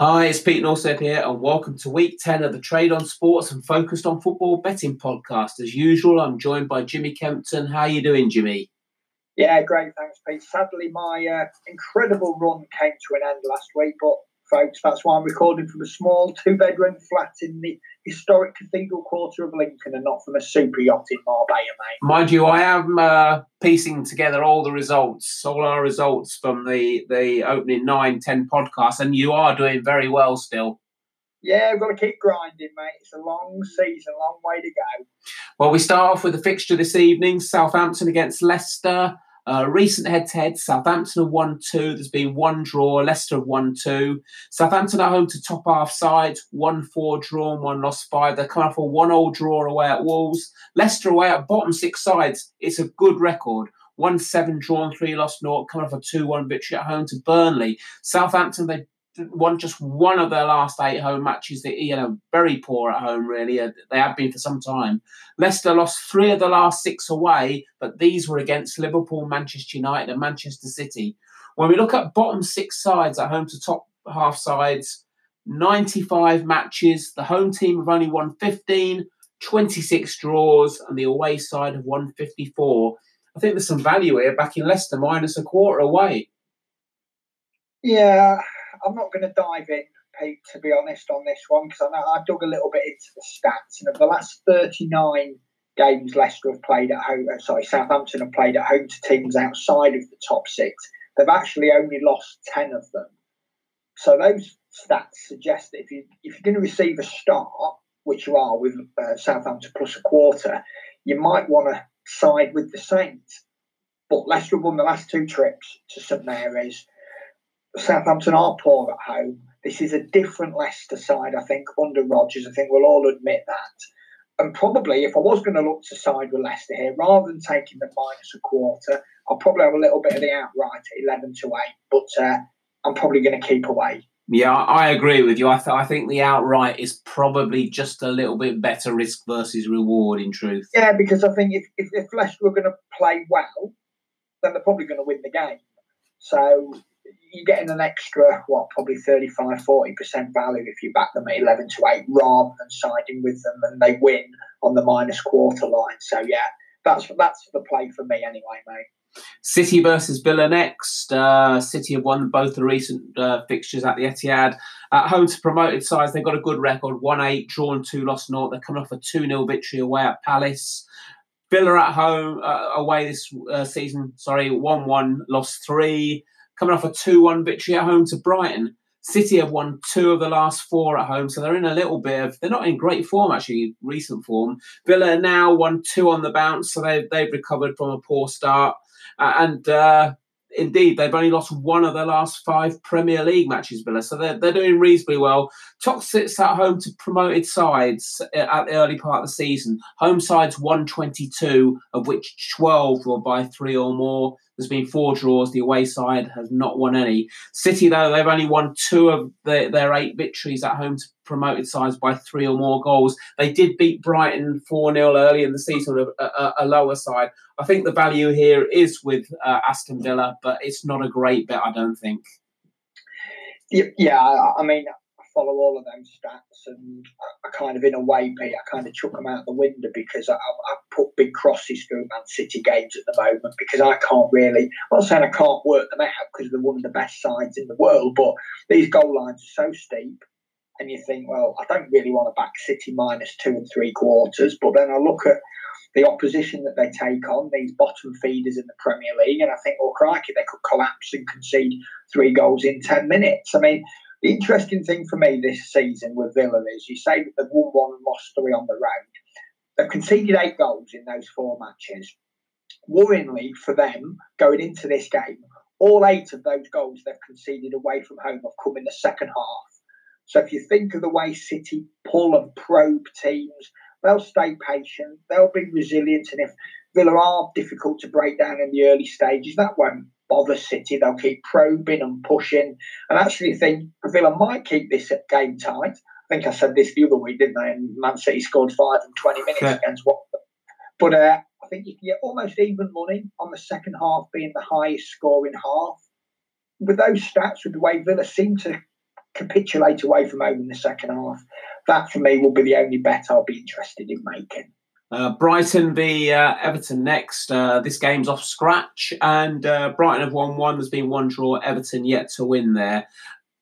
Hi, it's Pete Nordsted here, and welcome to week 10 of the Trade on Sports and Focused on Football betting podcast. As usual, I'm joined by Jimmy Kempton. How are you doing, Jimmy? Yeah, great. Thanks, Pete. Sadly, my uh, incredible run came to an end last week, but folks. That's why I'm recording from a small two bedroom flat in the historic Cathedral Quarter of Lincoln and not from a super yacht in Marbella, mate. Mind you, I am uh, piecing together all the results, all our results from the, the opening nine, ten podcasts, and you are doing very well still. Yeah, we've got to keep grinding, mate. It's a long season, long way to go. Well, we start off with the fixture this evening Southampton against Leicester. Uh, recent head to head, Southampton have won two. There's been one draw. Leicester have won two. Southampton are home to top half side, one four drawn, one lost five. They're coming off a one all draw away at Wolves. Leicester away at bottom six sides. It's a good record. One seven drawn, three lost naught, coming off a 2 1 victory at home to Burnley. Southampton, they won just one of their last eight home matches. They, you know, very poor at home, really. Uh, they have been for some time. Leicester lost three of the last six away, but these were against Liverpool, Manchester United, and Manchester City. When we look at bottom six sides at home to top half sides, 95 matches. The home team have only won 15, 26 draws, and the away side have won 54. I think there's some value here back in Leicester minus a quarter away. Yeah, I'm not going to dive in, Pete, to be honest, on this one because I I dug a little bit into the stats. And of the last 39 games Leicester have played at home, uh, sorry, Southampton have played at home to teams outside of the top six, they've actually only lost 10 of them. So those stats suggest that if you if you're going to receive a start, which you are with uh, Southampton plus a quarter, you might want to side with the Saints. But Leicester won the last two trips to St Mary's. Southampton are poor at home. This is a different Leicester side, I think, under Rodgers. I think we'll all admit that. And probably, if I was going to look to side with Leicester here, rather than taking the minus a quarter, I'll probably have a little bit of the outright at 11 to 8, but uh, I'm probably going to keep away. Yeah, I agree with you. I, th- I think the outright is probably just a little bit better risk versus reward, in truth. Yeah, because I think if, if, if Leicester were going to play well, then they're probably going to win the game. So you're getting an extra, what, probably 35, 40% value if you back them at 11 to 8 rather than siding with them and they win on the minus quarter line. So, yeah, that's that's the play for me anyway, mate. City versus Villa next. Uh, City have won both the recent uh, fixtures at the Etihad. At home to promoted sides, they've got a good record 1 8, drawn 2, lost 0. They're coming off a 2 0 victory away at Palace. Villa at home, uh, away this uh, season, sorry, 1 1, lost 3 coming off a 2 1 victory at home to Brighton. City have won two of the last four at home, so they're in a little bit of they're not in great form actually, recent form. Villa now won two on the bounce, so they've they've recovered from a poor start, uh, and uh, indeed they've only lost one of their last five Premier League matches. Villa, so they're they're doing reasonably well. Top sits at home to promoted sides at the early part of the season. Home sides one twenty two, of which twelve were by three or more. There's been four draws. The away side has not won any. City, though, they've only won two of the, their eight victories at home to promoted sides by three or more goals. They did beat Brighton 4 0 early in the season, a, a, a, lower side. I think the value here is with uh, Aston Villa, but it's not a great bet, I don't think. Yeah, I mean, follow all of those stats, and I, I, kind of, in a way, Pete, I kind of chuck them out the window because I, I, put big crosses through Man City games at the moment because I can't really. I'm not saying I can't work them out because they're one of the best sides in the world, but these goal lines are so steep. And you think, well, I don't really want to back City minus two and three quarters. But then I look at the opposition that they take on, these bottom feeders in the Premier League, and I think, well, crikey, they could collapse and concede three goals in 10 minutes. I mean, the interesting thing for me this season with Villa is you say that they've won one and lost three on the road. They've conceded eight goals in those four matches. Worryingly for them, going into this game, all eight of those goals they've conceded away from home have come in the second half. So if you think of the way City pull and probe teams, they'll stay patient, they'll be resilient, and if Villa are difficult to break down in the early stages, that won't bother City. They'll keep probing and pushing. And actually think Villa might keep this game tight. I think I said this the other week, didn't I? And Man City scored five in 20 minutes yeah. against Watford. But uh, I think you can get almost even money on the second half being the highest scoring half. With those stats, with the way Villa seem to capitulate away from home in the second half. That for me will be the only bet I'll be interested in making. Uh, Brighton v uh, Everton next. Uh, this game's off scratch, and uh, Brighton have won one. There's been one draw. Everton yet to win there.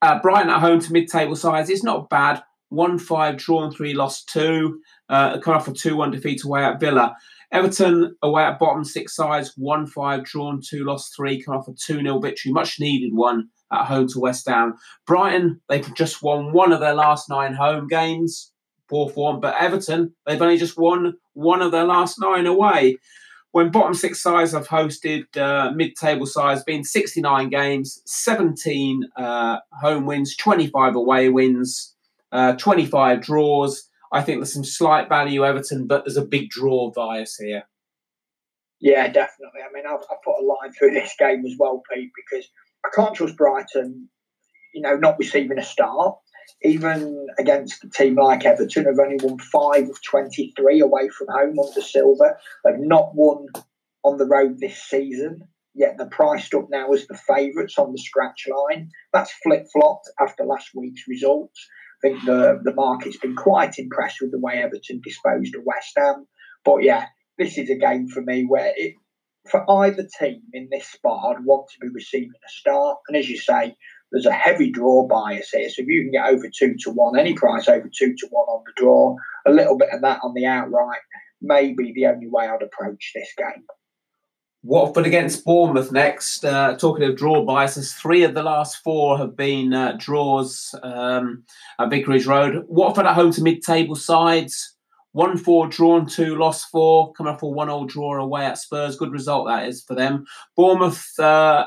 Uh, Brighton at home to mid-table sides. It's not bad. One five drawn three, lost two. Uh, come off a two one defeat away at Villa. Everton away at bottom six sides. One five drawn two, lost three. Come off a two 0 victory, much needed one at home to West Ham. Brighton they've just won one of their last nine home games poor form. But Everton, they've only just won one of their last nine away. When bottom six sides have hosted uh, mid-table sides, been 69 games, 17 uh, home wins, 25 away wins, uh, 25 draws. I think there's some slight value Everton, but there's a big draw bias here. Yeah, definitely. I mean, I've, I've put a line through this game as well, Pete, because I can't trust Brighton, you know, not receiving a start even against a team like Everton, have only won five of 23 away from home under Silva. They've not won on the road this season, yet they're priced up now as the favourites on the scratch line. That's flip flopped after last week's results. I think the, the market's been quite impressed with the way Everton disposed of West Ham. But yeah, this is a game for me where it, for either team in this spot, I'd want to be receiving a start. And as you say, there's a heavy draw bias here. So if you can get over two to one, any price over two to one on the draw, a little bit of that on the outright, may be the only way I'd approach this game. Watford against Bournemouth next. Uh, talking of draw biases, three of the last four have been uh, draws um, at Vicarage Road. Watford at home to mid-table sides. One four drawn, two lost four. Coming off a one all draw away at Spurs. Good result that is for them. Bournemouth uh,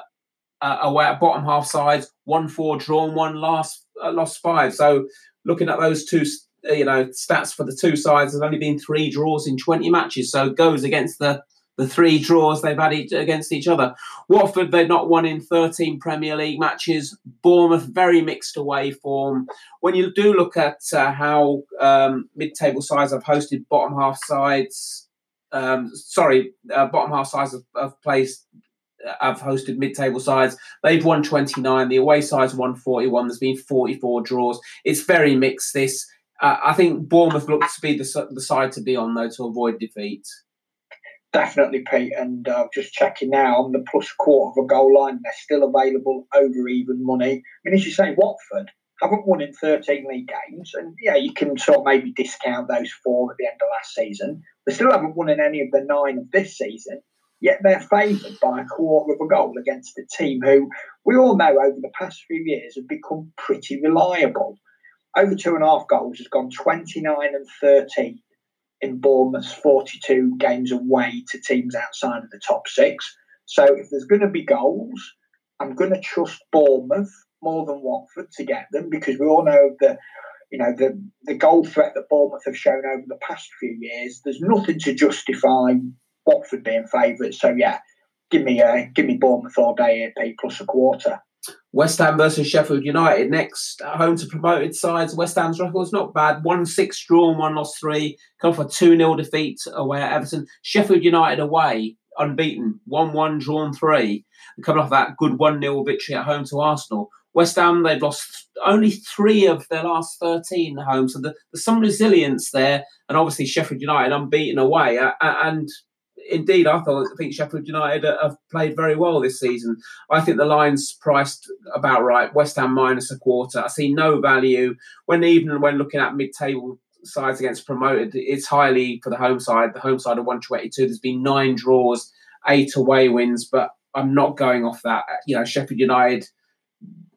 uh, away at bottom half sides, one four drawn, one last uh, lost five. So looking at those two, uh, you know, stats for the two sides, there's only been three draws in 20 matches. So goes against the the three draws they've had each, against each other. Watford, they've not won in 13 Premier League matches. Bournemouth, very mixed away form. When you do look at uh, how um, mid table sides have hosted bottom half sides, um, sorry, uh, bottom half sides have, have placed have hosted mid-table sides. They've won 29. The away sides won 41. There's been 44 draws. It's very mixed. This uh, I think Bournemouth looks to be the, the side to be on though to avoid defeat. Definitely, Pete. And uh, just checking now on the plus quarter of a goal line, they're still available over even money. I mean, as you say, Watford haven't won in 13 league games, and yeah, you can sort of maybe discount those four at the end of last season. They still haven't won in any of the nine of this season yet they're favoured by a quarter of a goal against a team who we all know over the past few years have become pretty reliable. Over two and a half goals has gone 29 and 13 in Bournemouth's 42 games away to teams outside of the top six. So if there's going to be goals, I'm going to trust Bournemouth more than Watford to get them because we all know the you know the the goal threat that Bournemouth have shown over the past few years. There's nothing to justify Watford being favourites. So yeah, give me uh, give me Bournemouth all day AP plus a quarter. West Ham versus Sheffield United next, home to promoted sides. West Ham's record's not bad. One six drawn, one lost three. Come for two 0 defeat away at Everton. Sheffield United away, unbeaten, one one drawn three. Coming off that good one 0 victory at home to Arsenal. West Ham they've lost only three of their last thirteen home, so the, there's some resilience there. And obviously Sheffield United unbeaten away, and indeed, I thought I think Sheffield United have played very well this season. I think the line's priced about right. West Ham minus a quarter. I see no value when even when looking at mid-table sides against promoted. It's highly for the home side. The home side of one twenty-two. There's been nine draws, eight away wins, but I'm not going off that. You know, Sheffield United.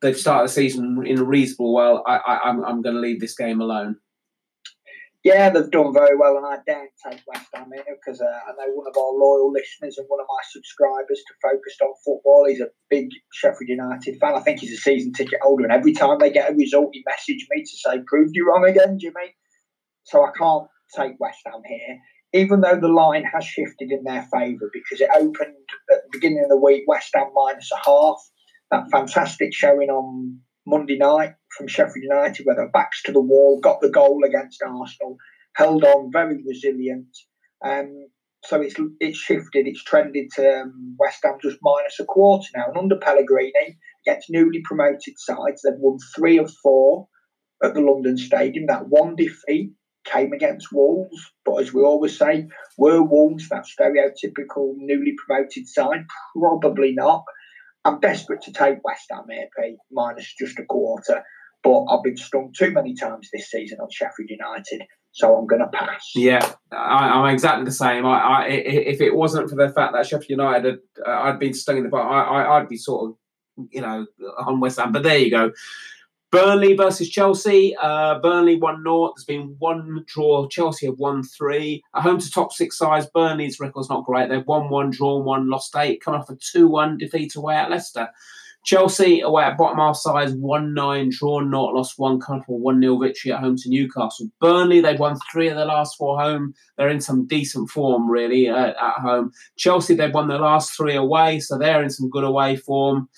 They've started the season in a reasonable well. I, I, I'm, I'm going to leave this game alone. Yeah, they've done very well, and I don't take West Ham here because uh, I know one of our loyal listeners and one of my subscribers to Focused on Football. He's a big Sheffield United fan. I think he's a season ticket holder, and every time they get a result, he messages me to say, "Proved you wrong again, Jimmy." So I can't take West Ham here, even though the line has shifted in their favour because it opened at the beginning of the week West Ham minus a half. That fantastic showing on Monday night from Sheffield United, where their backs to the wall, got the goal against Arsenal, held on, very resilient. Um, so it's it's shifted, it's trended to um, West Ham just minus a quarter now. And under Pellegrini, against newly promoted sides. They've won three of four at the London Stadium. That one defeat came against Wolves, but as we always say, were Wolves that stereotypical newly promoted side? Probably not. I'm desperate to take West Ham AP minus just a quarter, but I've been stung too many times this season on Sheffield United, so I'm going to pass. Yeah, I, am exactly the same. I, I, if it wasn't for the fact that Sheffield United, had, uh, I'd been stung in the butt, I, I, I'd be sort of, you know, on West Ham. But there you go. Burnley versus Chelsea. Uh, Burnley 1 0. There's been one draw. Chelsea have won three. At home to top six sides, Burnley's record's not great. They've won one, drawn one, lost eight, coming off a 2 1 defeat away at Leicester. Chelsea away at bottom half sides, 1 9, drawn not, lost one, coming off a 1 0 victory at home to Newcastle. Burnley, they've won three of the last four home. They're in some decent form, really, uh, at home. Chelsea, they've won the last three away, so they're in some good away form.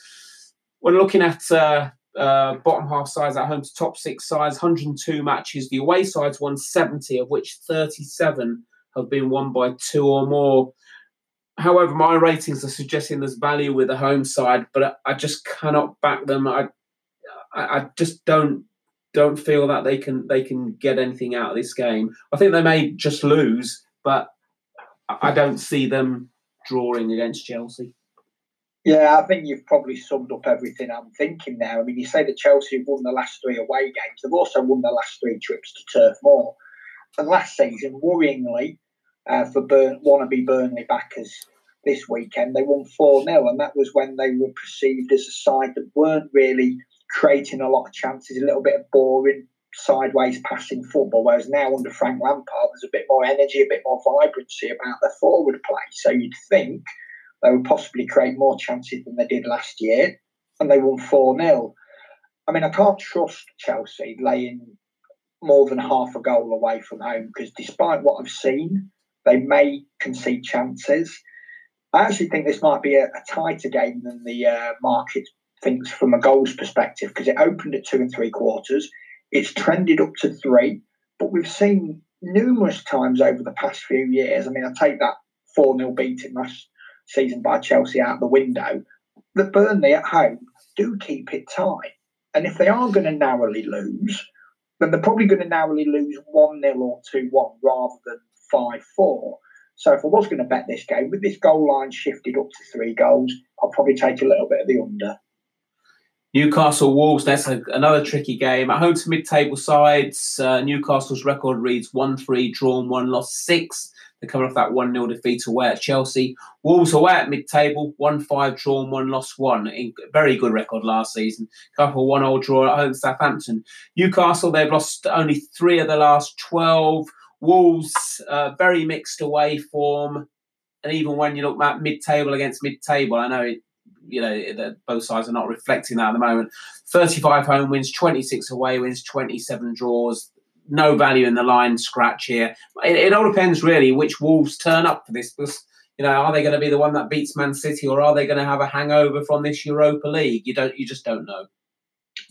We're looking at uh, uh, bottom half sides at home to top six sides, 102 matches. The away sides won 70, of which 37 have been won by two or more. However, my ratings are suggesting there's value with the home side, but I just cannot back them. I, I just don't don't feel that they can they can get anything out of this game. I think they may just lose, but I don't see them drawing against Chelsea. Yeah, I think you've probably summed up everything I'm thinking now. I mean, you say that Chelsea have won the last three away games. They've also won the last three trips to Turf Moor. And last season, worryingly, uh, for Burn, wannabe Burnley backers this weekend, they won 4 0. And that was when they were perceived as a side that weren't really creating a lot of chances, a little bit of boring, sideways passing football. Whereas now, under Frank Lampard, there's a bit more energy, a bit more vibrancy about the forward play. So you'd think they would possibly create more chances than they did last year, and they won 4 0. I mean, I can't trust Chelsea laying more than half a goal away from home because despite what I've seen, they may concede chances. I actually think this might be a, a tighter game than the uh, market thinks from a goals perspective because it opened at two and three quarters. It's trended up to three, but we've seen numerous times over the past few years. I mean, I take that 4 0 beating last season by Chelsea out the window, that Burnley at home do keep it tight. And if they are going to narrowly lose, then they're probably going to narrowly lose 1 0 or 2 1 rather than 5 4. So if I was going to bet this game, with this goal line shifted up to three goals, I'll probably take a little bit of the under. Newcastle Wolves, that's a, another tricky game. At home to mid table sides, uh, Newcastle's record reads 1 3, drawn 1, lost 6. They're coming off that 1 0 defeat away at Chelsea. Wolves away at mid table, 1 5 drawn, 1 lost 1. In Very good record last season. Couple 1 0 draw at home Southampton. Newcastle, they've lost only three of the last 12. Wolves, uh, very mixed away form. And even when you look at mid table against mid table, I know it, you know both sides are not reflecting that at the moment. 35 home wins, 26 away wins, 27 draws no value in the line scratch here. It, it, all depends really which Wolves turn up for this. Because you know, are they going to be the one that beats Man City, or are they going to have a hangover from this Europa League? You don't, you just don't know.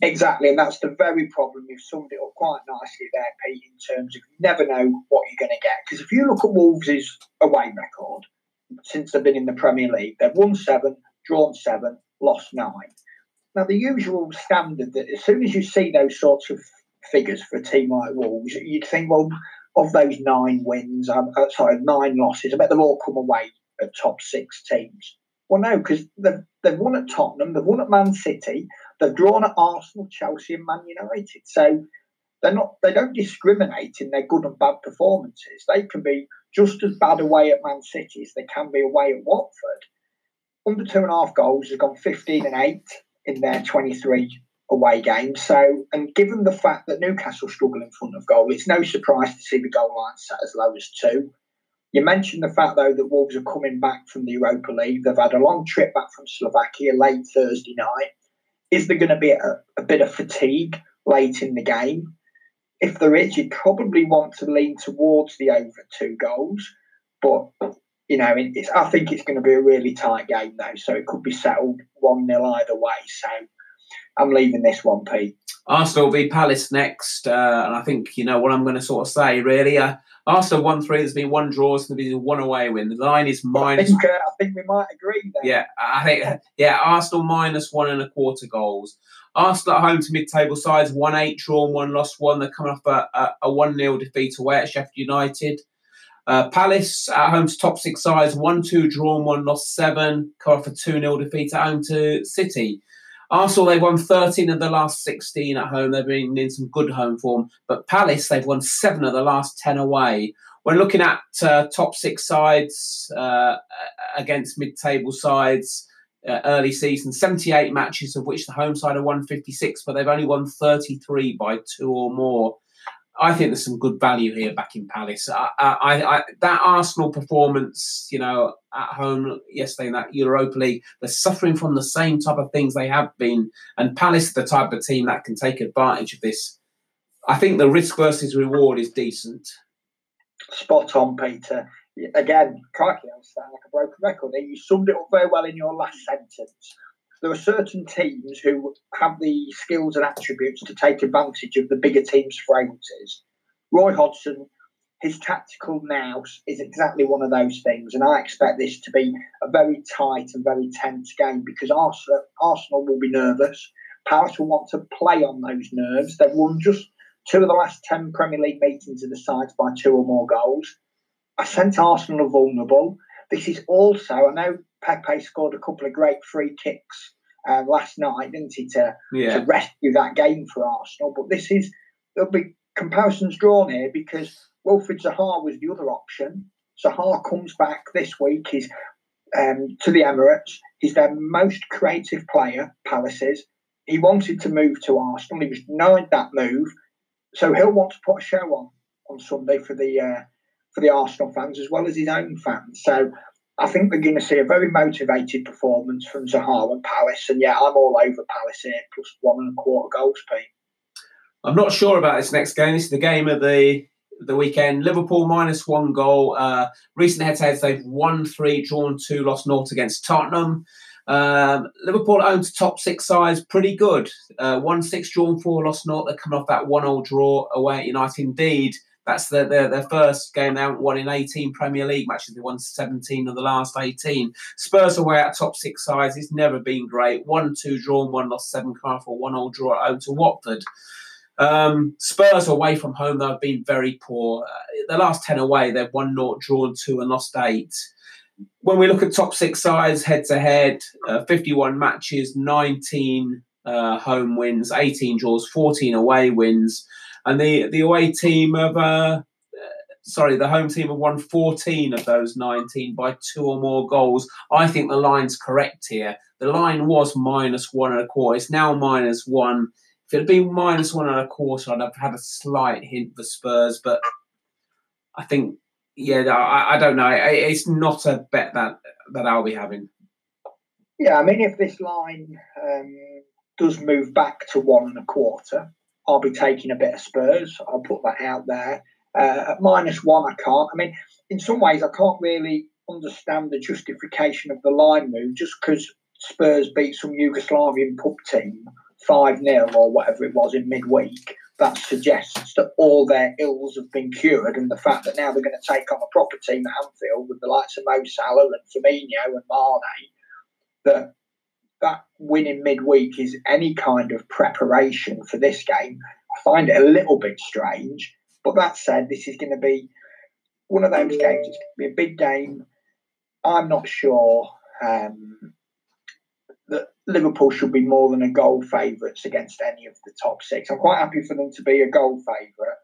Exactly, and that's the very problem. You've summed it up quite nicely there, Pete. In terms of you never know what you're going to get. Because if you look at Wolves' away record since they've been in the Premier League, they've won seven, drawn seven, lost nine. Now, the usual standard that as soon as you see those sorts of figures for a team like Wolves, you'd think, well, of those nine wins, um, uh, sorry, nine losses, I bet they've all come away at top six teams. Well, no, because they've, they've won at Tottenham, they've won at Man City, they've drawn at Arsenal, Chelsea, and Man United. So they're not they don't discriminate in their good and bad performances. They can be just as bad away at Man City as they can be away at Watford. Under two and a half goals has gone 15 and 8 in their 23 away games. So, and given the fact that Newcastle struggle in front of goal, it's no surprise to see the goal line set as low as two. You mentioned the fact, though, that Wolves are coming back from the Europa League. They've had a long trip back from Slovakia late Thursday night. Is there going to be a, a bit of fatigue late in the game? If there is, you'd probably want to lean towards the over two goals. But, you know, I think it's going to be a really tight game, though. So it could be settled 1 0 either way. So I'm leaving this one, Pete. Arsenal v Palace next, uh, and I think you know what I'm going to sort of say. Really, uh, Arsenal one three. There's been one draw. There's been one away win. The line is minus. I think, uh, I think we might agree. There. Yeah, I think yeah. Arsenal minus one and a quarter goals. Arsenal at home to mid-table sides, one eight drawn, one lost, one. They're coming off a, a, one 0 defeat away at Sheffield United. Uh, Palace at home to top six sides, one two drawn, one lost, seven. Come off a two 0 defeat at home to City. Arsenal, they've won 13 of the last 16 at home. They've been in some good home form. But Palace, they've won seven of the last 10 away. When looking at uh, top six sides uh, against mid table sides, uh, early season, 78 matches, of which the home side have won 56, but they've only won 33 by two or more. I think there's some good value here back in Palace. I, I, I, that Arsenal performance, you know, at home yesterday in that Europa League, they're suffering from the same type of things they have been. And Palace, the type of team that can take advantage of this. I think the risk versus reward is decent. Spot on, Peter. Again, crikey, I sound like a broken record. You summed it up very well in your last sentence there are certain teams who have the skills and attributes to take advantage of the bigger teams' frailties. Roy Hodgson, his tactical nous is exactly one of those things, and I expect this to be a very tight and very tense game because Arsenal, Arsenal will be nervous. Palace will want to play on those nerves. They've won just two of the last 10 Premier League meetings of the sides by two or more goals. I sent Arsenal are vulnerable. This is also, I know Pepe scored a couple of great free kicks uh, last night, didn't he, to, yeah. to rescue that game for Arsenal. But this is, there'll be comparisons drawn here because Wilfried Zaha was the other option. Zaha comes back this week. He's um, to the Emirates. He's their most creative player, Palaces. He wanted to move to Arsenal. He was denied that move. So he'll want to put a show on on Sunday for the uh, for the Arsenal fans as well as his own fans. So I think we're going to see a very motivated performance from Zaha and Palace. And yeah, I'm all over Palace here, plus one and a quarter goals, Pete. I'm not sure about this next game. This is the game of the the weekend. Liverpool minus one goal. Uh, recent head-to-heads, they've won three, drawn two, lost naught against Tottenham. Um, Liverpool owns top six sides, pretty good. Uh, one six, drawn four, lost naught. They're coming off that one-all draw away at United. Indeed, that's their, their, their first game they haven't won in 18 Premier League matches. They won 17 of the last 18. Spurs away at top six sides. It's never been great. One, two drawn, one lost, seven come for one all draw at home to Watford. Um, Spurs away from home, they've been very poor. Uh, the last 10 away, they've won naught, drawn two, and lost eight. When we look at top six sides head to head, 51 matches, 19 uh, home wins, 18 draws, 14 away wins and the the away team of uh, sorry, the home team have won 14 of those 19 by two or more goals. I think the line's correct here. The line was minus one and a quarter. It's now minus one. If it had been minus one and a quarter, I'd have had a slight hint for Spurs, but I think, yeah, I, I don't know. It's not a bet that that I'll be having. Yeah, I mean, if this line um, does move back to one and a quarter, I'll be taking a bit of Spurs. I'll put that out there. Uh, at minus one, I can't. I mean, in some ways, I can't really understand the justification of the line move just because Spurs beat some Yugoslavian pub team 5 0 or whatever it was in midweek. That suggests that all their ills have been cured, and the fact that now they're going to take on a proper team at Anfield with the likes of Mo Salah and Firmino and Mane, that that win in midweek is any kind of preparation for this game, I find it a little bit strange. But that said, this is going to be one of those games. It's going to be a big game. I'm not sure um, that Liverpool should be more than a goal favourites against any of the top six. I'm quite happy for them to be a goal favourite.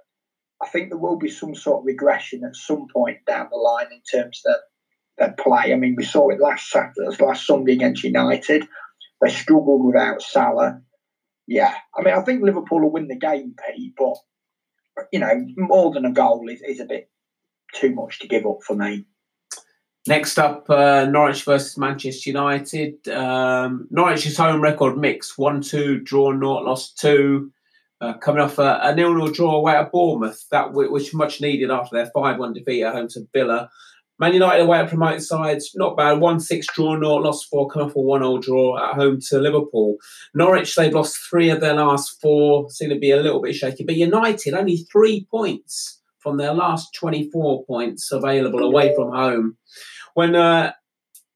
I think there will be some sort of regression at some point down the line in terms of their play. I mean, we saw it last Saturday, last Sunday against United. They struggled without Salah. Yeah, I mean, I think Liverpool will win the game, Pete, but you know, more than a goal is, is a bit too much to give up for me. Next up, uh, Norwich versus Manchester United. Um, Norwich's home record mix: one-two, draw, naught, lost two. Uh, coming off a, a nil-nil draw away at Bournemouth, that which much needed after their five-one defeat at home to Villa. Man United away at promoted sides, not bad. 1 6 draw, not lost four, come off a 1 0 draw at home to Liverpool. Norwich, they've lost three of their last four, seem to be a little bit shaky. But United, only three points from their last 24 points available away from home. When uh,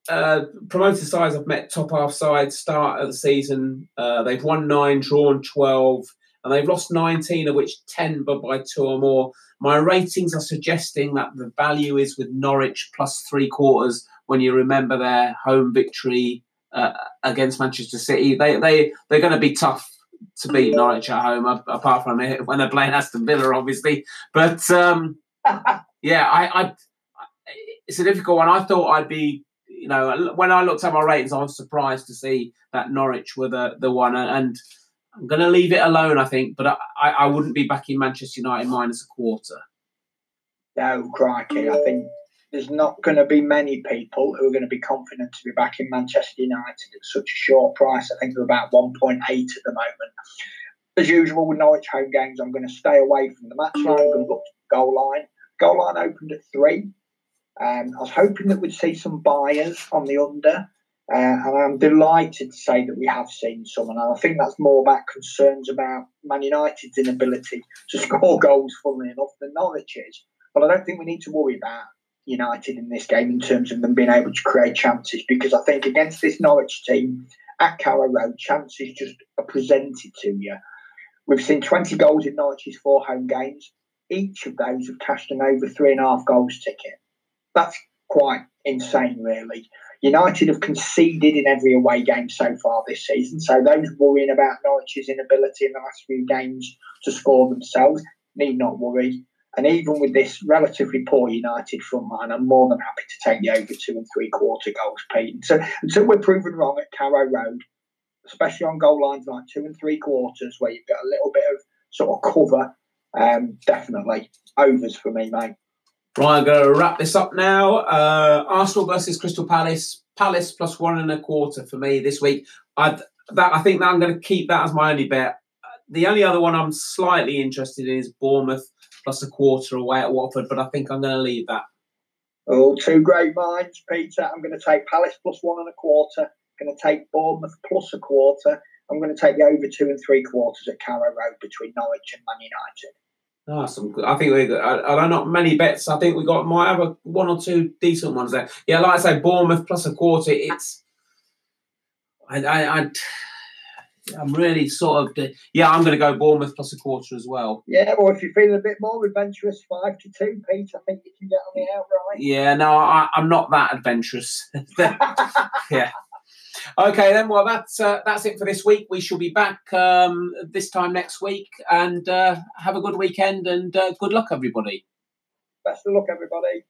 uh, promoted sides have met top half sides start of the season, uh, they've won nine, drawn 12 and they've lost 19, of which 10 but by two or more. My ratings are suggesting that the value is with Norwich plus three quarters when you remember their home victory uh, against Manchester City. They, they, they're going to be tough to beat Norwich at home, apart from when they're playing Aston Villa, obviously. But um, yeah, I, I, it's a difficult one. I thought I'd be, you know, when I looked at my ratings, I was surprised to see that Norwich were the, the one. And I'm going to leave it alone, I think, but I, I wouldn't be backing Manchester United minus a quarter. No, crikey. I think there's not going to be many people who are going to be confident to be back in Manchester United at such a short price. I think they're about 1.8 at the moment. As usual with Norwich home games, I'm going to stay away from the match line. I'm going to look to goal line. Goal line opened at three. Um, I was hoping that we'd see some buyers on the under. Uh, and I'm delighted to say that we have seen some, and I think that's more about concerns about Man United's inability to score goals, funnily enough, than is, But I don't think we need to worry about United in this game in terms of them being able to create chances, because I think against this Norwich team at Carrow Road, chances just are presented to you. We've seen 20 goals in Norwich's four home games. Each of those have cashed an over three and a half goals ticket. That's quite insane, really. United have conceded in every away game so far this season, so those worrying about Norwich's inability in the last few games to score themselves need not worry. And even with this relatively poor United front line, I'm more than happy to take the over two and three quarter goals, Pete. So until we're proven wrong at Carrow Road, especially on goal lines like two and three quarters, where you've got a little bit of sort of cover, um, definitely overs for me, mate. Right, I'm going to wrap this up now. Uh, Arsenal versus Crystal Palace. Palace plus one and a quarter for me this week. i that I think that I'm going to keep that as my only bet. The only other one I'm slightly interested in is Bournemouth plus a quarter away at Watford, but I think I'm going to leave that. Oh, two great minds, Peter. I'm going to take Palace plus one and a quarter. I'm going to take Bournemouth plus a quarter. I'm going to take the over two and three quarters at Carrow Road between Norwich and Man United. Oh, some good. I think we. I, I don't know many bets. I think we got might have a, one or two decent ones there. Yeah, like I say, Bournemouth plus a quarter. It's. I. I. I I'm really sort of yeah. I'm going to go Bournemouth plus a quarter as well. Yeah, or if you're feeling a bit more adventurous, five to two, Pete. I think you can get on the outright. Yeah, no, I, I'm not that adventurous. yeah. Okay, then. Well, that's uh, that's it for this week. We shall be back um, this time next week, and uh, have a good weekend and uh, good luck, everybody. Best of luck, everybody.